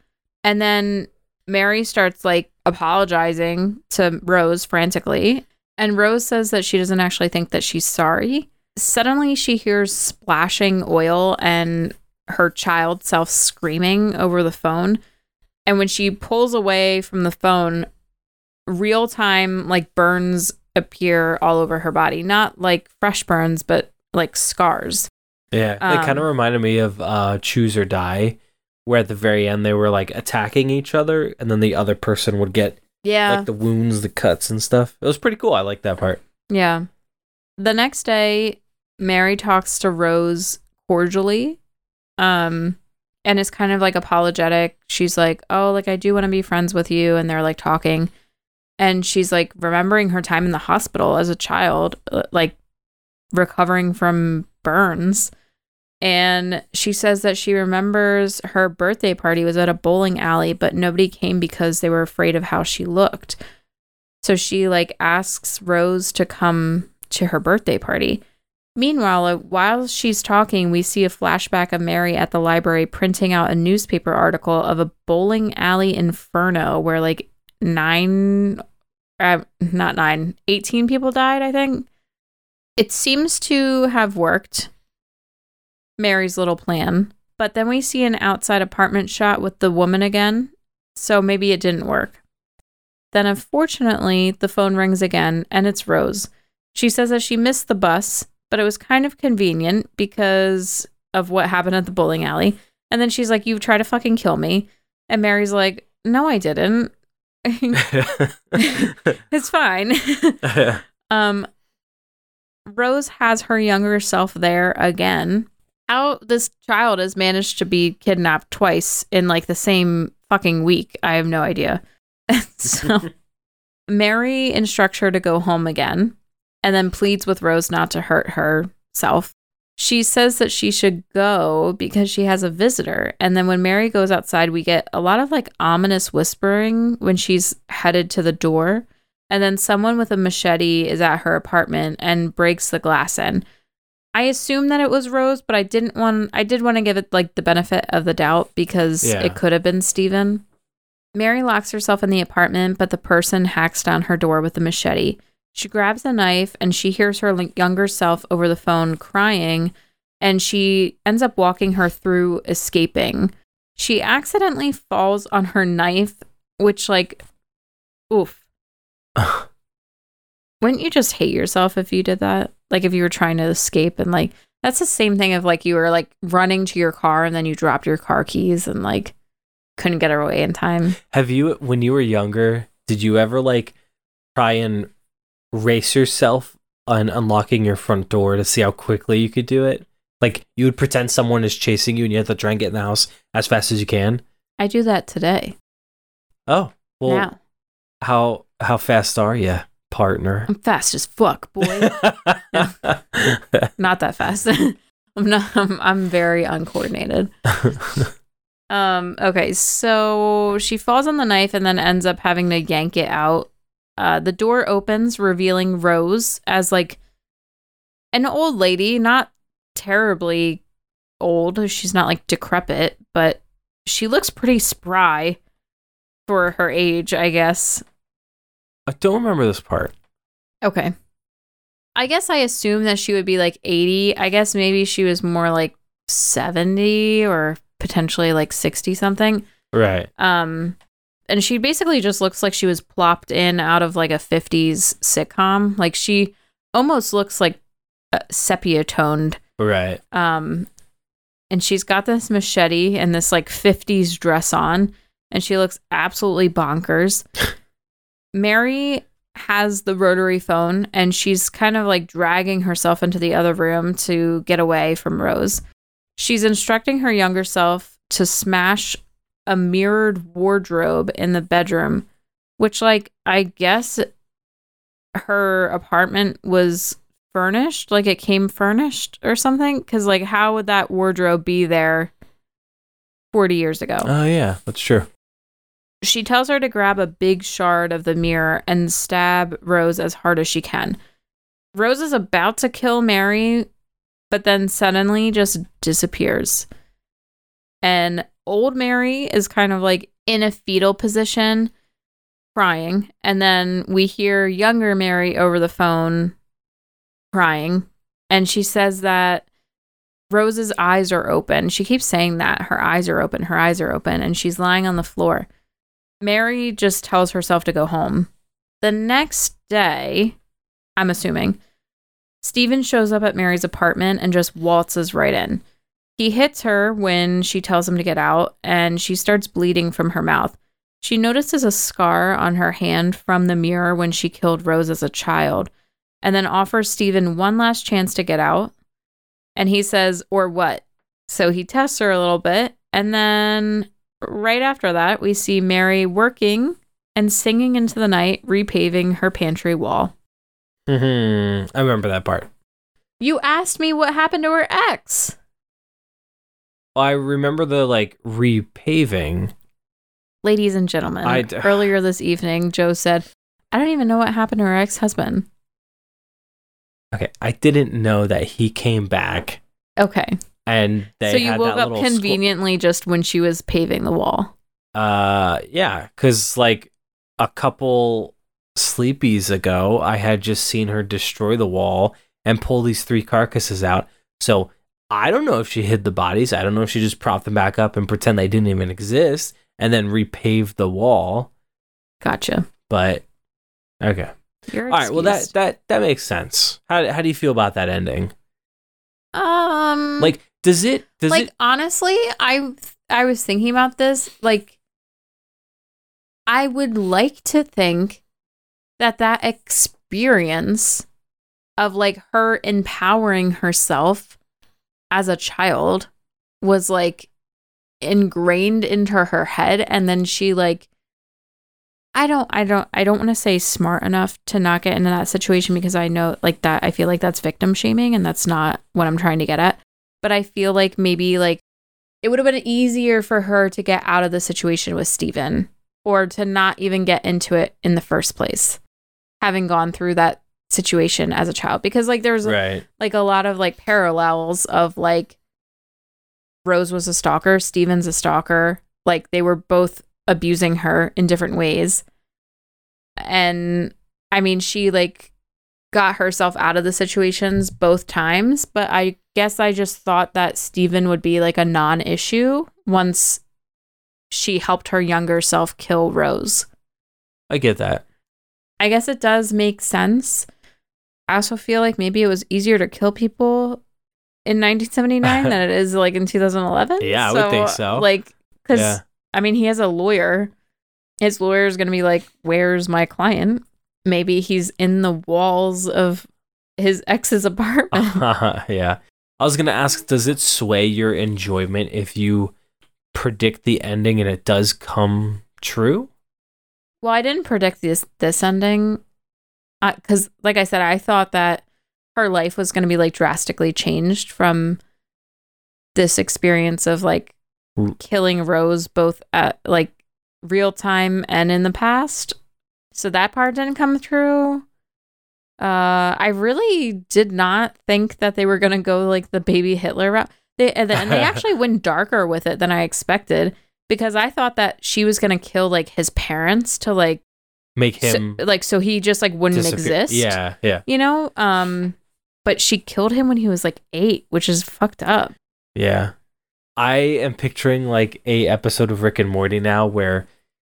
And then Mary starts like apologizing to Rose frantically. And Rose says that she doesn't actually think that she's sorry. Suddenly, she hears splashing oil and her child self screaming over the phone. And when she pulls away from the phone, real time like burns appear all over her body. Not like fresh burns, but like scars. Yeah, it kind of Um, reminded me of uh, Choose or Die, where at the very end they were like attacking each other, and then the other person would get Yeah. like the wounds, the cuts, and stuff. It was pretty cool. I like that part. Yeah. The next day, Mary talks to Rose cordially. Um and is kind of like apologetic. She's like, "Oh, like I do want to be friends with you." And they're like talking. And she's like remembering her time in the hospital as a child, uh, like recovering from burns. And she says that she remembers her birthday party was at a bowling alley, but nobody came because they were afraid of how she looked. So she like asks Rose to come to her birthday party. Meanwhile, uh, while she's talking, we see a flashback of Mary at the library printing out a newspaper article of a bowling alley inferno where like nine, uh, not nine, 18 people died, I think. It seems to have worked, Mary's little plan. But then we see an outside apartment shot with the woman again. So maybe it didn't work. Then, unfortunately, the phone rings again and it's Rose. She says that she missed the bus, but it was kind of convenient because of what happened at the bowling alley. And then she's like, You tried to fucking kill me. And Mary's like, No, I didn't. it's fine. um, Rose has her younger self there again. How this child has managed to be kidnapped twice in like the same fucking week, I have no idea. so Mary instructs her to go home again and then pleads with Rose not to hurt herself. She says that she should go because she has a visitor. And then when Mary goes outside, we get a lot of like ominous whispering when she's headed to the door. And then someone with a machete is at her apartment and breaks the glass in. I assume that it was Rose, but I didn't want I did want to give it like the benefit of the doubt because Yeah. it could have been Steven. Mary locks herself in the apartment, but the person hacks down her door with a machete. She grabs a knife and she hears her younger self over the phone crying, and she ends up walking her through escaping. She accidentally falls on her knife, which, like, oof. Wouldn't you just hate yourself if you did that? Like, if you were trying to escape and, like, that's the same thing of like you were like running to your car and then you dropped your car keys and like couldn't get away in time. Have you, when you were younger, did you ever like try and race yourself on unlocking your front door to see how quickly you could do it? Like you would pretend someone is chasing you and you have to try and get in the house as fast as you can. I do that today. Oh, well, now. how how fast are you, partner? I'm fast as fuck, boy. not that fast. I'm not I'm, I'm very uncoordinated. Um okay, so she falls on the knife and then ends up having to yank it out. Uh the door opens revealing Rose as like an old lady, not terribly old. She's not like decrepit, but she looks pretty spry for her age, I guess. I don't remember this part. Okay. I guess I assume that she would be like 80. I guess maybe she was more like 70 or potentially like 60 something. Right. Um and she basically just looks like she was plopped in out of like a 50s sitcom. Like she almost looks like uh, sepia toned. Right. Um and she's got this machete and this like 50s dress on and she looks absolutely bonkers. Mary has the rotary phone and she's kind of like dragging herself into the other room to get away from Rose. She's instructing her younger self to smash a mirrored wardrobe in the bedroom, which, like, I guess her apartment was furnished, like it came furnished or something. Cause, like, how would that wardrobe be there 40 years ago? Oh yeah, that's true. she tells her to grab a big shard of the mirror and stab Rose as hard as she can. Rose is about to kill Mary, but then suddenly just disappears. And old Mary is kind of like in a fetal position, crying. And then we hear younger Mary over the phone crying. And she says that Rose's eyes are open. She keeps saying that her eyes are open, her eyes are open, and she's lying on the floor. Mary just tells herself to go home. The next day, I'm assuming, Steven shows up at Mary's apartment and just waltzes right in. He hits her when she tells him to get out, and she starts bleeding from her mouth. She notices a scar on her hand from the mirror when she killed Rose as a child, and then offers Steven one last chance to get out. And he says, Or what? So he tests her a little bit, and then right after that, we see Mary working and singing into the night, repaving her pantry wall. Mm-hmm. I remember that part. You asked me what happened to her ex. I remember the like repaving. Ladies and gentlemen, I d- earlier this evening, Joe said, I don't even know what happened to her ex husband. Okay, I didn't know that he came back Okay. and they so you woke that up little squ- conveniently just when she was paving the wall. Uh, yeah, because like a couple sleepies ago, I had just seen her destroy the wall and pull these three carcasses out. So I don't know if she hid the bodies. I don't know if she just propped them back up and pretend they didn't even exist and then repaved the wall. Gotcha. But okay, You're all right. Well, that that that makes sense. How how do you feel about that ending? um Like, does it does like it? honestly, I I was thinking about this. Like, I would like to think that that experience of like her empowering herself as a child was like ingrained into her head, and then she like. I don't I don't I don't want to say smart enough to not get into that situation because I know like that I feel like that's victim shaming and that's not what I'm trying to get at. But I feel like maybe like it would have been easier for her to get out of the situation with Steven or to not even get into it in the first place, having gone through that situation as a child. Because like there's Right. like a lot of like parallels of like Rose was a stalker, Steven's a stalker. Like they were both abusing her in different ways. And I mean, she like got herself out of the situations both times, but I guess I just thought that Steven would be like a non issue once she helped her younger self kill Rose. I get that. I guess it does make sense. I also feel like maybe it was easier to kill people in 1979 than it is like in 2011. Yeah, I would think so. Like, because Yeah. I mean, he has a lawyer. His lawyer is going to be like, "Where's my client?" Maybe he's in the walls of his ex's apartment. yeah. I was gonna ask, does it sway your enjoyment if you predict the ending and it does come true? Well, I didn't predict this this ending because, like I said, I thought that her life was going to be like drastically changed from this experience of like killing Rose both at like real time and in the past. So that part didn't come through. Uh, I really did not think that they were going to go like the baby Hitler route. They and then they actually went darker with it than I expected because I thought that she was going to kill like his parents to like Make so, him like so he just like wouldn't disappear. exist. Yeah, yeah, You know, um but she killed him when he was like 8, which is fucked up. yeah. I am picturing like a episode of Rick and Morty now where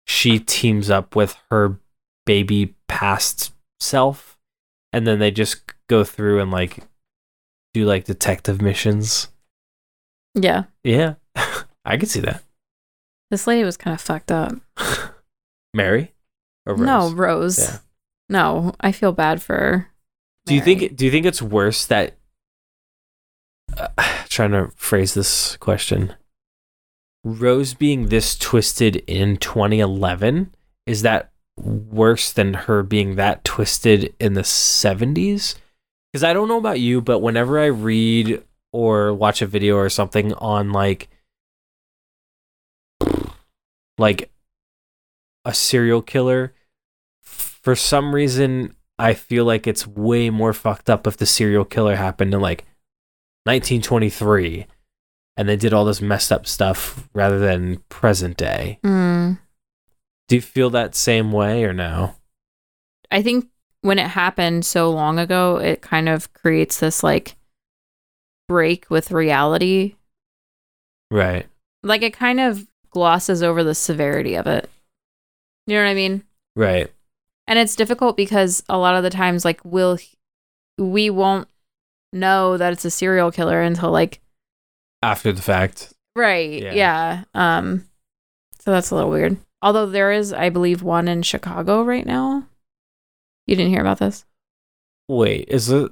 she teams up with her baby past self, and then they just go through and like do like detective missions. Yeah. Yeah, I could see that. This lady was kind of fucked up. Mary or Rose? No, Rose. Yeah. No, I feel bad for. Do you think do you think it's worse that uh, trying to phrase this question Rose being this twisted in 2011 is that worse than her being that twisted in the 70s? Cuz I don't know about you, but whenever I read or watch a video or something on like like a serial killer, for some reason, I feel like it's way more fucked up if the serial killer happened in like 1923 and they did all this messed up stuff rather than present day. Mm. Do you feel that same way or no? I think when it happened so long ago, it kind of creates this like break with reality. Right. Like it kind of glosses over the severity of it. You know what I mean? Right. And it's difficult because a lot of the times like we'll we won't know that it's a serial killer until like After the fact. right. Yeah. Yeah. Um so that's a little weird. Although there is I believe one in Chicago right now. You didn't hear about this? Wait, is it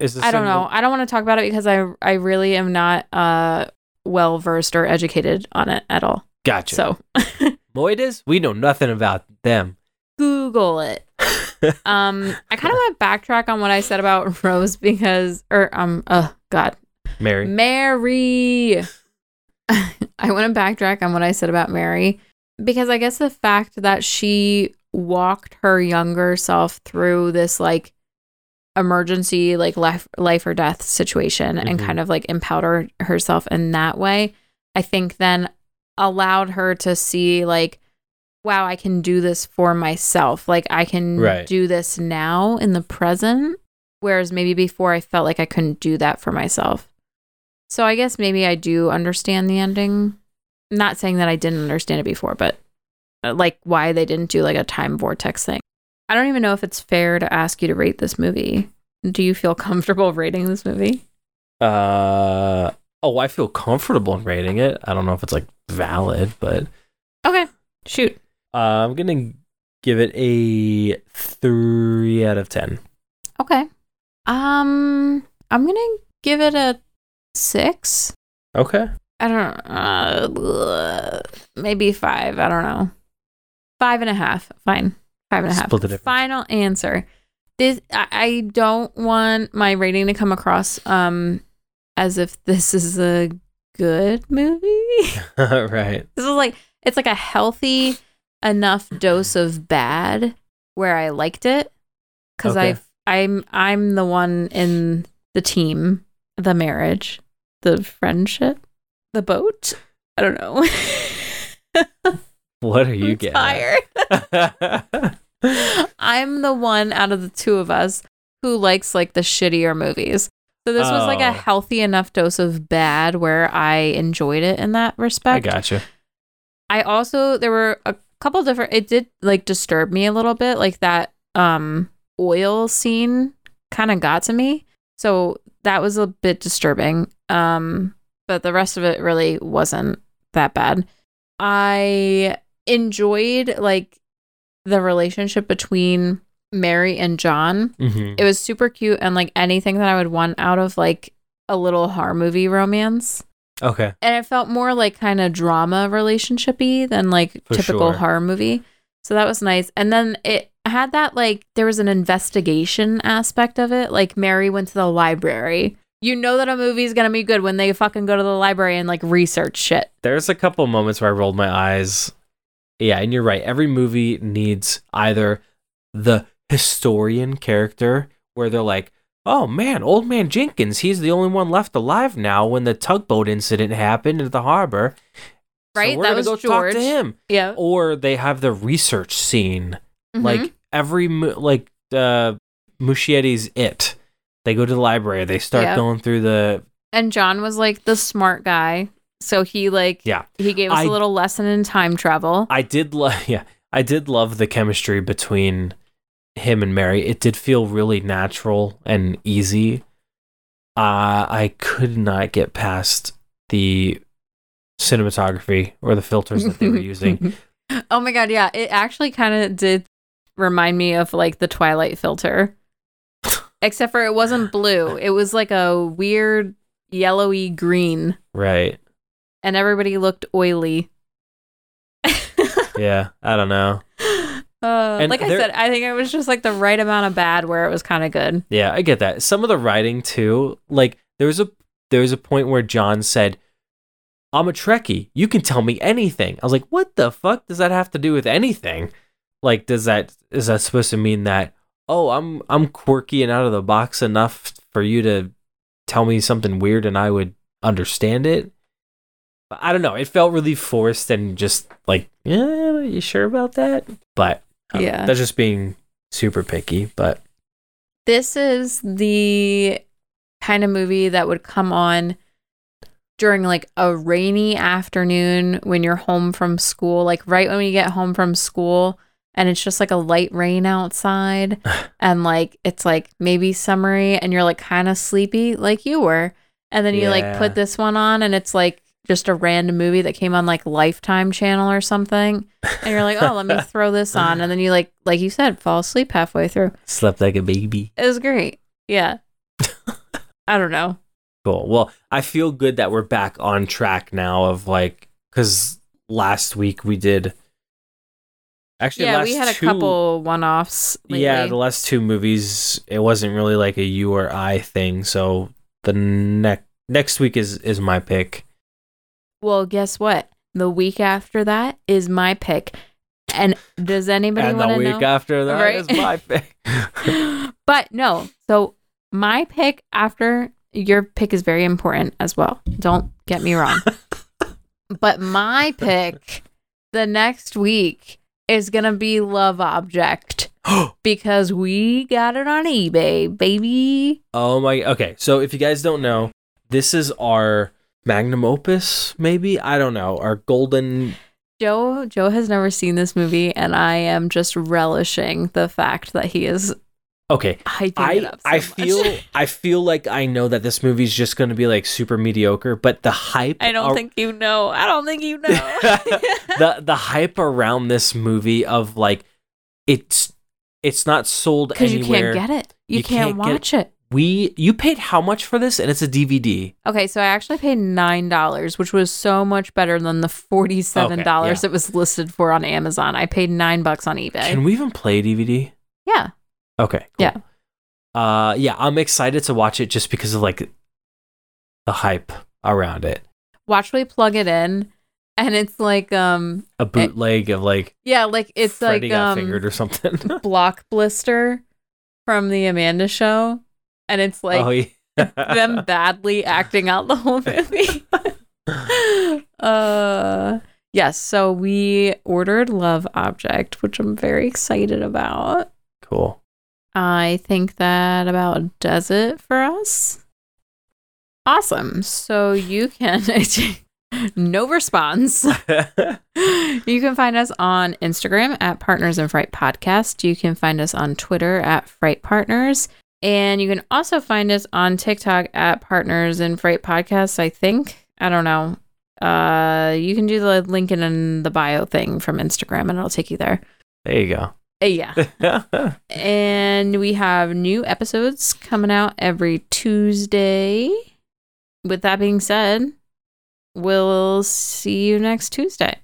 is this I don't know. I don't want to talk about it because I I really am not uh well versed or educated on it at all. Gotcha. So Moidas? We know nothing about them. Google it. Um I kind of want to backtrack on what I said about Rose because or um oh god. Mary. Mary. I want to backtrack on what I said about Mary because I guess the fact that she walked her younger self through this like emergency like life life or death situation and Mhm. kind of like empowered herself in that way I think then allowed her to see like wow I can do this for myself like I can Right. do this now in the present whereas maybe before I felt like I couldn't do that for myself so I guess maybe I do understand the ending. Not saying that I didn't understand it before, but uh, like why they didn't do like a time vortex thing. I don't even know if it's fair to ask you to rate this movie. Do you feel comfortable rating this movie? Uh oh, I feel comfortable in rating it. I don't know if it's like valid, but Okay, shoot. uh, I'm gonna give it a three out of ten. Okay. Um, I'm gonna give it a six. Okay. I don't uh, maybe five. I don't know. Five and a half. Fine. Five and a half. Split the difference. Final answer. This I, I don't want my rating to come across um as if this is a good movie. right. this is like it's like a healthy enough dose of bad where I liked it because Okay. I I'm I'm the one in the team, the marriage, the friendship, the boat. I don't know. What are you I'm getting? tired. I'm the one out of the two of us who likes like the shittier movies. So this was like Oh. a healthy enough dose of bad where I enjoyed it in that respect. I respect. gotcha. I also there were a couple different it did like disturb me a little bit like that um oil scene kind of got to me. So that was a bit disturbing. Um but the rest of it really wasn't that bad. I enjoyed like the relationship between Mary and John. hmm It was super cute and like anything that I would want out of like a little horror movie romance Okay. and it felt more like kind of drama relationshipy than like For typical sure. horror movie. So that was nice. And then it had that like there was an investigation aspect of it. Like Mary went to the library. You know that a movie's gonna be good when they fucking go to the library and like research shit. There's a couple moments where I rolled my eyes. Yeah, and you're right. Every movie needs either the historian character where they're like, "Oh man, old man Jenkins, he's the only one left alive now when the tugboat incident happened at the harbor." Right? So we're That was go George. talk to him. Yeah. Or they have the research scene Mm-hmm. like every like uh Muschietti's it they go to the library they start Yeah. going through the and John was like the smart guy. So he like yeah he gave us I- a little lesson in time travel. i did love yeah i did love the chemistry between him and mary it did feel really natural and easy uh i could not get past the cinematography or the filters that they were using oh my god, yeah. It actually kind of did remind me of like the Twilight filter. Except for it wasn't blue. It was like a weird yellowy green right and everybody looked oily. yeah i don't know Uh, like I there- said, I think it was just like the right amount of bad where it was kind of good. Yeah, I get that. Some of the writing too, like there was a there was a point where John said, I'm a Trekkie. You can tell me anything. I was like, what the fuck does that have to do with anything? Like, does that is that supposed to mean that oh, I'm I'm quirky and out of the box enough for you to tell me something weird and I would understand it? I don't know. It felt really forced and just like, yeah, are you sure about that? But um, Yeah. that's just being super picky. But This is the kind of movie that would come on during like a rainy afternoon when you're home from school, like right when we get home from school and it's just like a light rain outside and like it's like maybe summery and you're like kind of sleepy like you were. And then you like put this one on and it's like just a random movie that came on like Lifetime channel or something. And you're like, "Oh, let me throw this on." And then you like like you said, fall asleep halfway through. slept like a baby. It was great. Yeah. I don't know. Cool. Well, I feel good that we're back on track now of like, because last week we did. Actually, yeah, last we had a two- couple one offs. Yeah, the last two movies, it wasn't really like a you or I thing. So the next next week is is my pick. Well, guess what? The week after that is my pick. And does anybody and the want to week know? after that Right? is my pick. but no. So my pick after your pick is very important as well. Don't get me wrong. but my pick the next week is gonna be Love Object because we got it on eBay, baby. oh my. Okay, so if you guys don't know, this is our magnum opus. Maybe I don't know our golden. Joe Joe has never seen this movie, and I am just relishing the fact that he is Okay, I. So I feel I feel like I know that this movie's just going to be like super mediocre, but the hype I don't ar- think you know. I don't think you know. the the hype around this movie of like it's it's not sold Because you can't get it. You, You can't, can't watch it. We you paid how much for this and it's a DVD. Okay, so I actually paid nine dollars, which was so much better than the forty-seven dollars Okay, it was listed for on Amazon. I paid nine bucks on eBay. Can we even play DVD? yeah, Okay. cool. Yeah. Uh yeah, I'm excited to watch it just because of like the hype around it. watch we plug it in, and it's like um A bootleg of like yeah, like it's Freddy like got um fingered or something. Blockblister from the Amanda Show, and it's like oh yeah. them badly acting out the whole movie. uh yes, so we ordered Love Object, which I'm very excited about. cool. I think that about does it for us. Awesome. So you can no response. you can find us on Instagram at Partners in Fright Podcast. You can find us on Twitter at Fright Partners. And you can also find us on TikTok at Partners in Fright Podcasts, I think. I don't know. Uh, you can do the link in the bio thing from Instagram and it'll take you there. there you go. Uh, yeah. and we have new episodes coming out every Tuesday. With that being said, we'll see you next Tuesday.